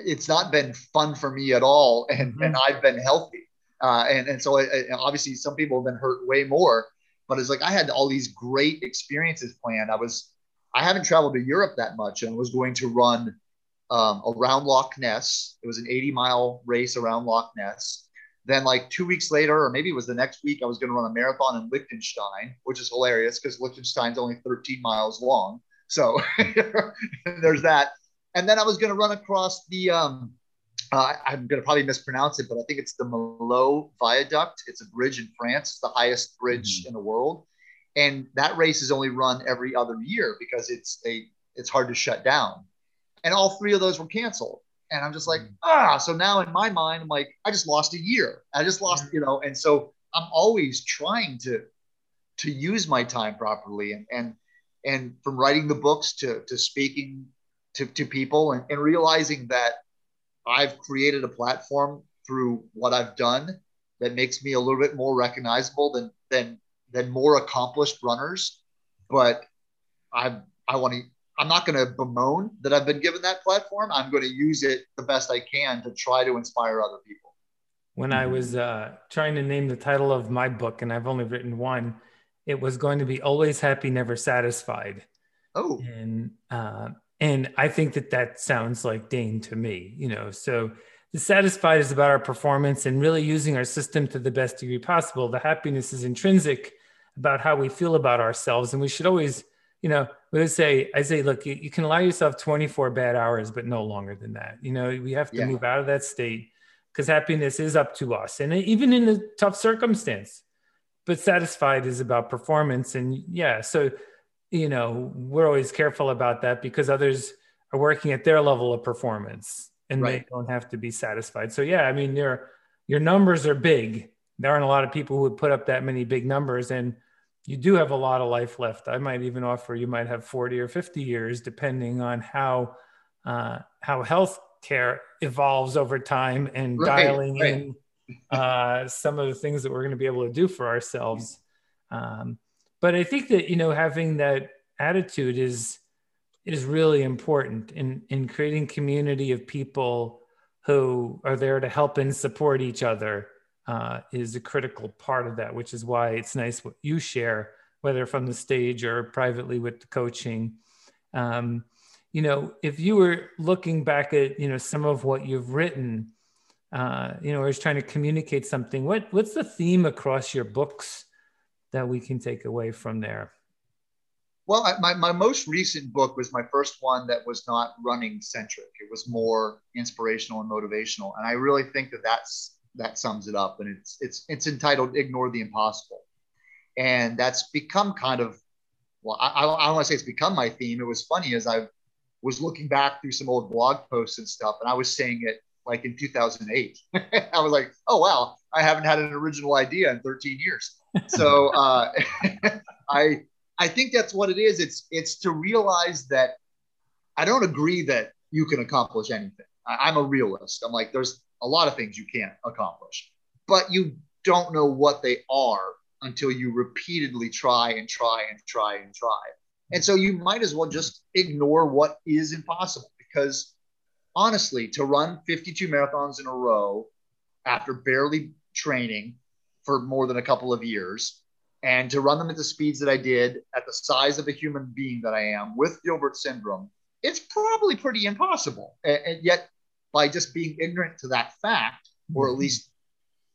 S3: it's not been fun for me at all, and mm-hmm. and I've been healthy, uh, and and so it, obviously some people have been hurt way more, but it's like I had all these great experiences planned. I was I haven't traveled to Europe that much, and was going to run um, around Loch Ness. It was an 80 mile race around Loch Ness. Then, like two weeks later, or maybe it was the next week, I was going to run a marathon in Liechtenstein, which is hilarious because Liechtenstein's only 13 miles long. So there's that. And then I was going to run across the, um, uh, I'm going to probably mispronounce it, but I think it's the Millau Viaduct. It's a bridge in France, it's the highest bridge mm-hmm. in the world. And that race is only run every other year because it's a, it's hard to shut down and all three of those were canceled. And I'm just like, mm. ah. So now in my mind, I'm like, I just lost a year. I just lost, you know. And so I'm always trying to to use my time properly and and and from writing the books to to speaking to, to people and, and realizing that I've created a platform through what I've done that makes me a little bit more recognizable than than than more accomplished runners. But I I want to I'm not going to bemoan that I've been given that platform. I'm going to use it the best I can to try to inspire other people.
S1: When I was uh, trying to name the title of my book, and I've only written one, it was going to be "Always Happy, Never Satisfied."
S3: Oh,
S1: and uh, and I think that that sounds like Dane to me. You know, so the satisfied is about our performance and really using our system to the best degree possible. The happiness is intrinsic about how we feel about ourselves, and we should always you know, we would say, I say, look, you, you, can allow yourself 24 bad hours, but no longer than that. You know, we have to yeah. move out of that state because happiness is up to us. And even in a tough circumstance, but satisfied is about performance. And yeah, so, you know, we're always careful about that because others are working at their level of performance and right. they don't have to be satisfied. So yeah, I mean, your, your numbers are big. There aren't a lot of people who would put up that many big numbers. And you do have a lot of life left. I might even offer you might have 40 or 50 years, depending on how uh, how health care evolves over time and right, dialing right. in uh, some of the things that we're going to be able to do for ourselves. Um, but I think that you know having that attitude is is really important in in creating community of people who are there to help and support each other uh, is a critical part of that, which is why it's nice what you share, whether from the stage or privately with the coaching. Um, you know, if you were looking back at, you know, some of what you've written, uh, you know, or is trying to communicate something, what, what's the theme across your books that we can take away from there?
S3: Well, my, my most recent book was my first one that was not running centric. It was more inspirational and motivational. And I really think that that's that sums it up. And it's it's it's entitled "Ignore the Impossible," and that's become kind of well, I, I don't want to say it's become my theme. It was funny as I was looking back through some old blog posts and stuff, and I was saying it like in 2008. I was like, oh wow, I haven't had an original idea in 13 years. So uh, I I think that's what it is. It's it's to realize that I don't agree that you can accomplish anything. I, I'm a realist. I'm like, there's a lot of things you can't accomplish, but you don't know what they are until you repeatedly try and try and try and try. And so you might as well just ignore what is impossible because honestly, to run 52 marathons in a row after barely training for more than a couple of years and to run them at the speeds that I did at the size of a human being that I am with Gilbert syndrome, it's probably pretty impossible. And, yet by just being ignorant to that fact, or at mm-hmm. least,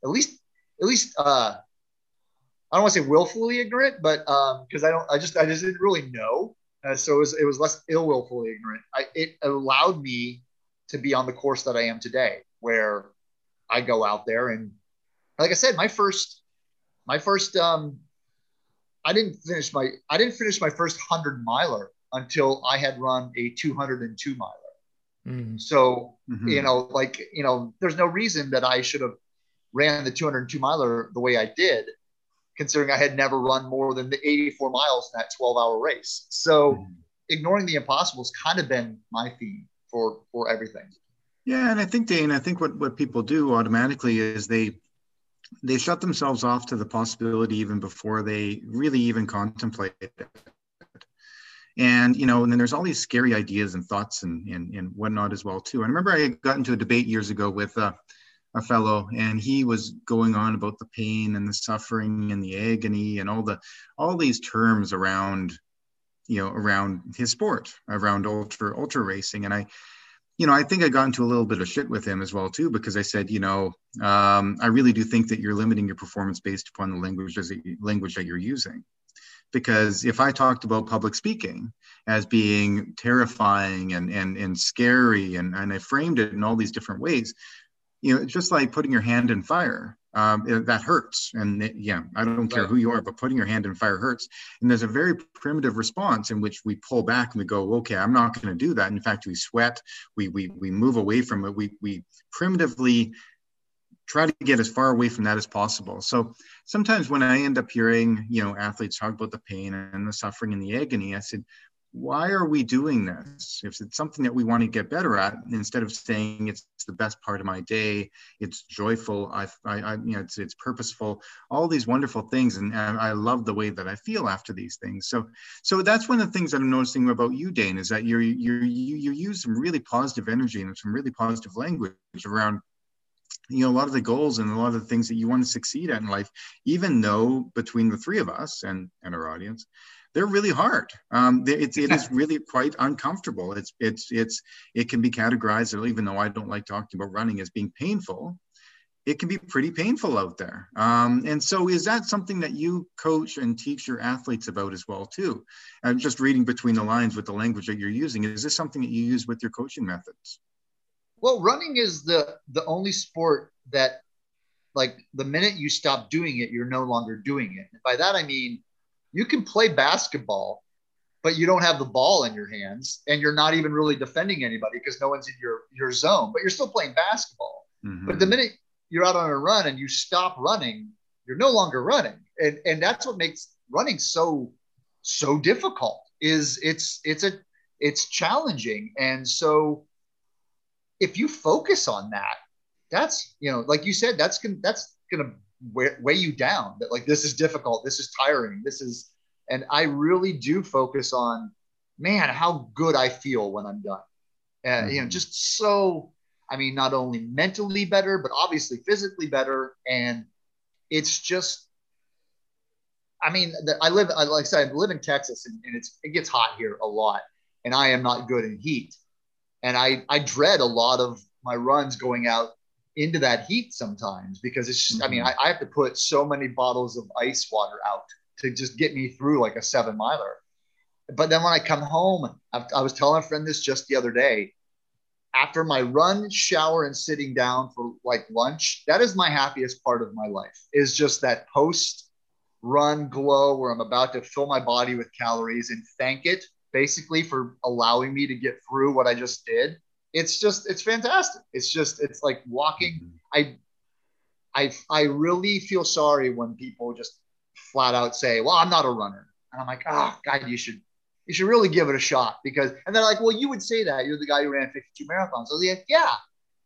S3: at least, at least, uh, I don't want to say willfully ignorant, but because um, I don't, I just, I just didn't really know. Uh, so it was, it was less ill willfully ignorant. I, it allowed me to be on the course that I am today, where I go out there and, like I said, my first, my first, um, I didn't finish my, I didn't finish my first hundred miler until I had run a 202 miler. Mm. So, mm-hmm. you know, like, you know, there's no reason that I should have ran the 202 miler the way I did, considering I had never run more than the 84 miles in that 12 hour race. So, mm. ignoring the impossible has kind of been my theme for for everything.
S2: Yeah, and I think Dane, I think what what people do automatically is they they shut themselves off to the possibility even before they really even contemplate it and you know and then there's all these scary ideas and thoughts and, and and whatnot as well too. I remember i got into a debate years ago with uh, a fellow and he was going on about the pain and the suffering and the agony and all the all these terms around you know around his sport around ultra ultra racing. And i you know i think i got into a little bit of shit with him as well too because i said you know um, i really do think that you're limiting your performance based upon the language that you're using because if I talked about public speaking as being terrifying and and and scary and and I framed it in all these different ways, you know, just like putting your hand in fire. Um, it, that hurts, and it, yeah, I don't care who you are, but putting your hand in fire hurts. And there's a very primitive response in which we pull back and we go, okay, I'm not going to do that. In fact, we sweat, we we we move away from it. We we primitively try to get as far away from that as possible. So sometimes when I end up hearing, you know, athletes talk about the pain and the suffering and the agony, I said, why are we doing this? If it's something that we want to get better at, instead of saying it's the best part of my day, it's joyful, I, I, I you know, it's, it's purposeful, all these wonderful things, and, and, I love the way that I feel after these things. So, so that's one of the things that I'm noticing about you, Dane, is that you're you're you you use some really positive energy and some really positive language around you know a lot of the goals and a lot of the things that you want to succeed at in life even though between the three of us and and our audience they're really hard. Um, it's it is really quite uncomfortable. It's it's it's it can be categorized even though i don't like talking about running as being painful it can be pretty painful out there. Um, and so is that something that you coach and teach your athletes about as well too? I'm just reading between the lines with the language that you're using is this something that you use with your coaching methods
S3: well, running is the the only sport that like the minute you stop doing it, you're no longer doing it. And by that I mean you can play basketball, but you don't have the ball in your hands and you're not even really defending anybody because no one's in your your zone, but you're still playing basketball. Mm-hmm. But the minute you're out on a run and you stop running, you're no longer running. And and that's what makes running so so difficult is it's it's a it's challenging. And so if you focus on that, that's you know, like you said, that's gonna that's gonna weigh, weigh you down. That like this is difficult, this is tiring, this is, and I really do focus on, man, how good I feel when I'm done, and mm-hmm. you know, mm-hmm. just so. I mean, not only mentally better, but obviously physically better, and it's just I mean, I live, like I said, I live in Texas and, and, it's, it gets hot here a lot. And I am not good in heat and I I dread a lot of my runs going out into that heat sometimes because it's just, mm-hmm. I mean, mm-hmm. I, I, have to put so many bottles of ice water out to just get me through like a seven miler. But then when I come home, I, I was telling a friend this just the other day. After my run, shower, and sitting down for like lunch, that is my happiest part of my life. Is just that post run glow where I'm about to fill my body with calories and thank it basically for allowing me to get through what I just did. It's just it's fantastic. It's just it's like walking. Mm-hmm. I I I really feel sorry when people just flat out say, "Well, I'm not a runner," and I'm like, "Oh God, you should you should really give it a shot." Because and they're like, "Well, you would say that you're the guy who ran 52 marathons." So yeah, yeah,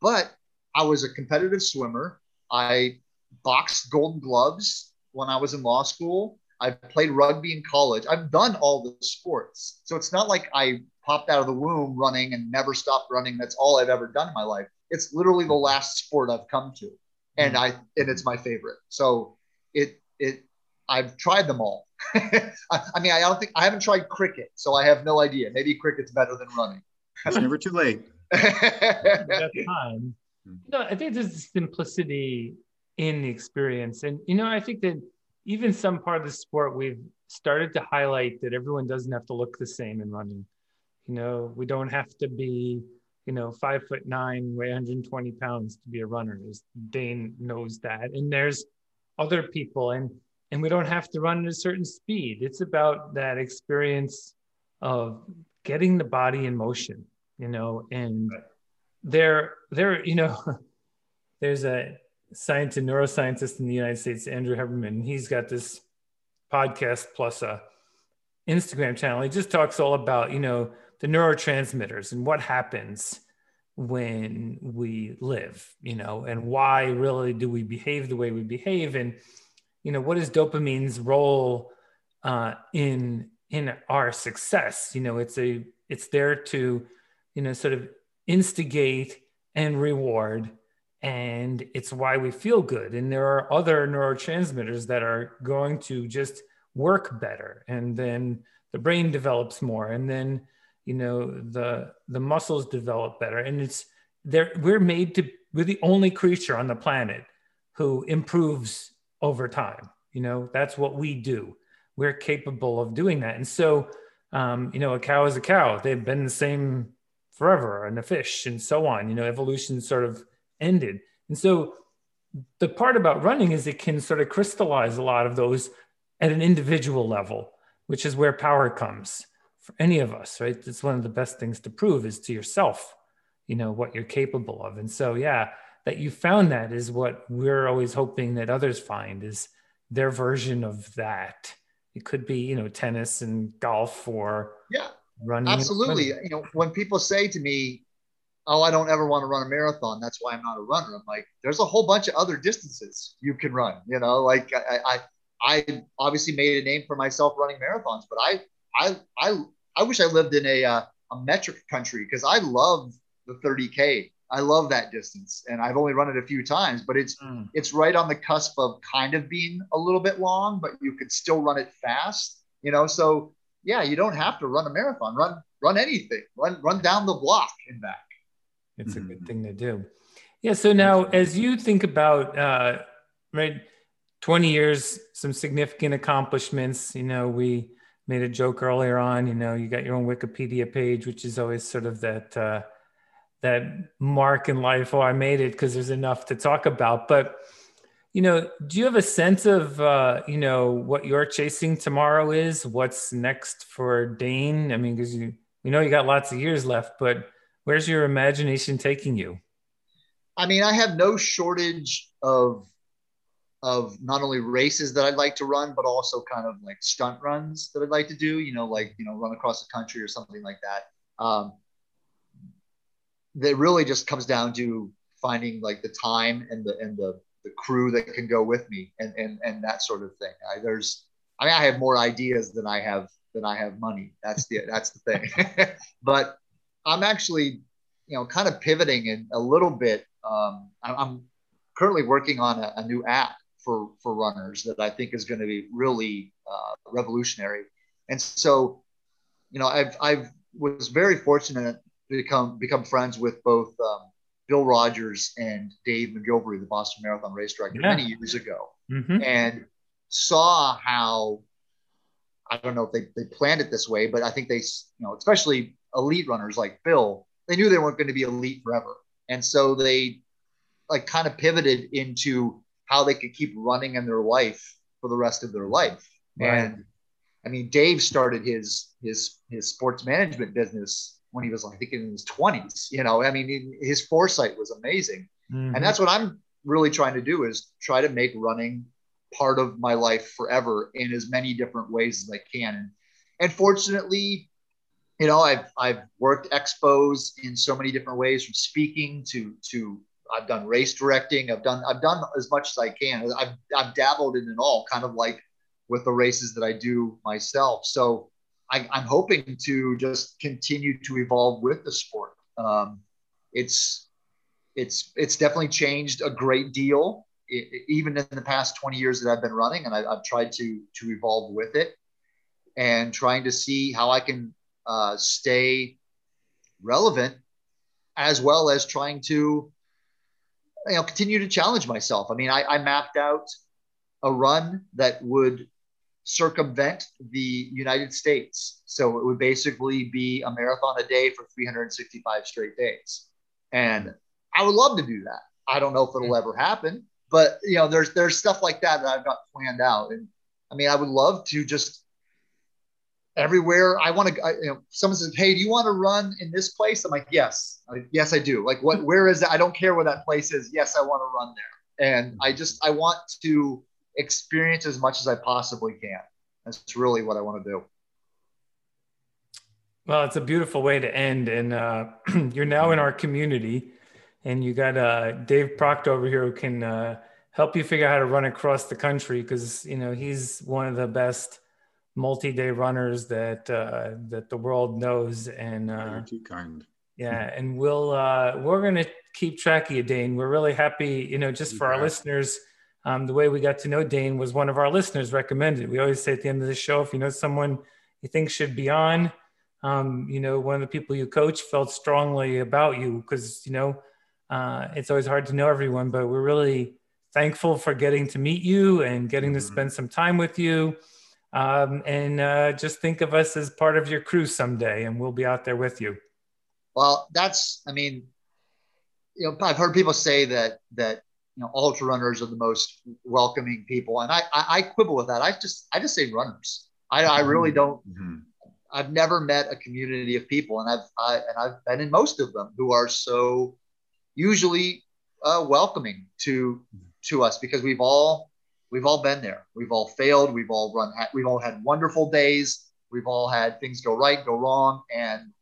S3: but I was a competitive swimmer. I boxed Golden Gloves when I was in law school. I've played rugby in college. I've done all the sports. So it's not like I popped out of the womb running and never stopped running. That's all I've ever done in my life. It's literally the last sport I've come to. And mm. I and it's my favorite. So it it I've tried them all. I, I, mean, I don't think I haven't tried cricket, so I have no idea. Maybe cricket's better than running.
S2: It's never too late.
S1: that time. No, I think there's simplicity in the experience. And you know, I think that even some part of the sport we've started to highlight that everyone doesn't have to look the same in running. You know we don't have to be you know five foot nine weigh 120 pounds to be a runner as dane knows that. And there's other people and and we don't have to run at a certain speed. It's about that experience of getting the body in motion you know and there there you know there's a scientist, neuroscientist in the United States, Andrew Huberman. He's got this podcast plus a Instagram channel. He just talks all about, you know, the neurotransmitters and what happens when we live, you know, and why really do we behave the way we behave, and you know, what is dopamine's role uh, in in our success? You know, it's a it's there to, you know, sort of instigate and reward and it's why we feel good. And there are other neurotransmitters that are going to just work better and then the brain develops more and then you know the the muscles develop better. And it's there we're made to we're the only creature on the planet who improves over time. You know that's what we do. We're capable of doing that. And so um, you know a cow is a cow. They've been the same forever and a fish and so on. You know evolution sort of ended. And so the part about running is it can sort of crystallize a lot of those at an individual level, which is where power comes for any of us, right? It's one of the best things to prove is to yourself, you know, what you're capable of. And so, yeah, that you found that is what we're always hoping that others find is their version of that. It could be, you know, tennis and golf or
S3: yeah,
S1: running.
S3: Absolutely. You know, when people say to me, "Oh, I don't ever want to run a marathon. That's why I'm not a runner." I'm like, "There's a whole bunch of other distances you can run." You know, like I, I, I obviously made a name for myself running marathons, but I, I, I, I wish I lived in a uh, a metric country because I love the 30k. I love that distance, and I've only run it a few times, but it's mm. it's right on the cusp of kind of being a little bit long, but you could still run it fast. You know, so yeah, you don't have to run a marathon. Run run anything. Run run down the block and back.
S1: It's mm-hmm. a good thing to do. Yeah. So now, as you think about uh, right, twenty years, some significant accomplishments. You know, we made a joke earlier on. You know, you got your own Wikipedia page, which is always sort of that. Uh, that mark in life oh i made it because there's enough to talk about but you know do you have a sense of uh, you know what you're chasing tomorrow is what's next for dane i mean because you we know you got lots of years left but where's your imagination taking you
S3: i mean i have no shortage of of not only races that i'd like to run but also kind of like stunt runs that i'd like to do you know like you know run across the country or something like that um, that really just comes down to finding like the time and the and the the crew that can go with me and and and that sort of thing. I, there's I mean I have more ideas than I have than I have money. That's the that's the thing. but I'm actually you know kind of pivoting in a little bit. Um, I'm currently working on a, a, new app for for runners that I think is going to be really uh, revolutionary. And so, you know, I've I've was very fortunate to become become friends with both um, Bill Rodgers and Dave McGillivray, the Boston Marathon race director, yeah. many years ago, mm-hmm. and saw how I don't know if they, they planned it this way, but I think they, you know, especially elite runners like Bill, they knew they weren't going to be elite forever. And so they like kind of pivoted into how they could keep running in their life for the rest of their life. Right. And I mean, Dave started his his his sports management business when he was, I think, in his 20s. You know, I mean, his foresight was amazing. Mm-hmm. And that's what I'm really trying to do is try to make running part of my life forever in as many different ways as I can. And, and fortunately, you know, I've, I've worked expos in so many different ways from speaking to, to, I've done race directing. I've done, I've done as much as I can. I've, I've dabbled in it all kind of like with the races that I do myself. So I, am hoping to just continue to evolve with the sport. Um, it's it's it's definitely changed a great deal, it, even in the past 20 years that I've been running, and I, have tried to to evolve with it, and trying to see how I can uh, stay relevant, as well as trying to you know continue to challenge myself. I mean, I, I mapped out a run that would circumvent the United States. So it would basically be a marathon a day for 365 straight days. And I would love to do that. I don't know if it'll ever happen, but you know, there's there's stuff like that that I've got planned out. And I mean, I would love to just everywhere I want to. I, you know, someone says, "Hey, do you want to run in this place?" I'm like, "Yes, I, yes, I do." Like, what? Where is it? I don't care where that place is. Yes, I want to run there. And I just I want to experience as much as I possibly can. That's really what I want to do.
S1: Well, it's a beautiful way to end. And uh, you're now in our community, and you got uh, Dave Proctor over here who can uh, help you figure out how to run across the country because you know he's one of the best multi-day runners that uh, that the world knows. And uh,
S2: too kind.
S1: Yeah, and we'll uh, we're gonna keep track of you, Dane. We're really happy, you know, just for our listeners um, the way we got to know Dane was one of our listeners recommended. We always say at the end of the show, if you know someone you think should be on, um, you know, one of the people you coach felt strongly about you because, you know, uh, it's always hard to know everyone, but we're really thankful for getting to meet you and getting to mm-hmm. spend some time with you. Um, and uh, just think of us as part of your crew someday, and we'll be out there with you.
S3: Well, that's, I mean, you know, I've heard people say that that you know, ultra runners are the most welcoming people. And I, I, I quibble with that. I just, I just say runners. I, I really don't, mm-hmm. I've never met a community of people and I've, I, and I've been in most of them who are so usually uh, welcoming to to us because we've all we've all been there. We've all failed. We've all run. We've all had wonderful days. We've all had things go right, go wrong, and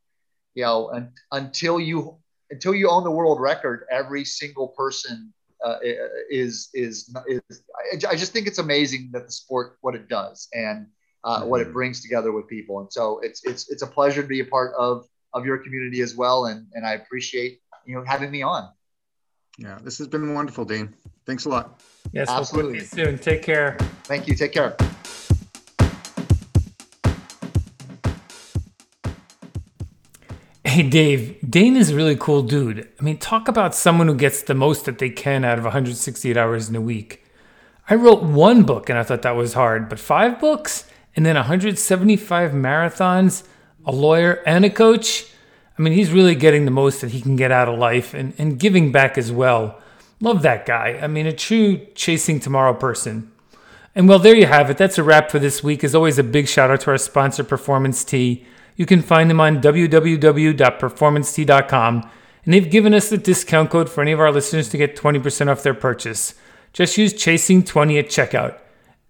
S3: you know, un, until you until you own the world record, every single person uh, is, is is I just think it's amazing that the sport what it does and uh, mm-hmm. what it mm-hmm. brings together with people. And so it's it's it's a pleasure to be a part of of your community as well. And and I appreciate you know having me on.
S2: Yeah, this has been wonderful, Dane. Thanks a lot.
S1: Yes, absolutely. We'll soon. Take care.
S3: Thank you. Take care.
S1: Hey, Dave, Dane is a really cool dude. I mean, talk about someone who gets the most that they can out of 168 hours in a week. I wrote one book and I thought that was hard, but five books and then 175 marathons, a lawyer, and a coach. I mean, he's really getting the most that he can get out of life and, and giving back as well. Love that guy. I mean, a true chasing tomorrow person. And well, there you have it. That's a wrap for this week. As always, a big shout out to our sponsor, Performance Tea. You can find them on www.performancetea.com. and they've given us the discount code for any of our listeners to get 20% off their purchase. Just use Chasing20 at checkout.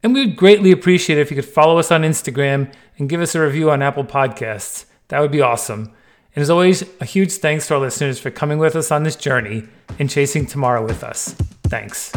S1: And we'd greatly appreciate it if you could follow us on Instagram and give us a review on Apple Podcasts. That would be awesome. And as always, a huge thanks to our listeners for coming with us on this journey and chasing tomorrow with us. Thanks.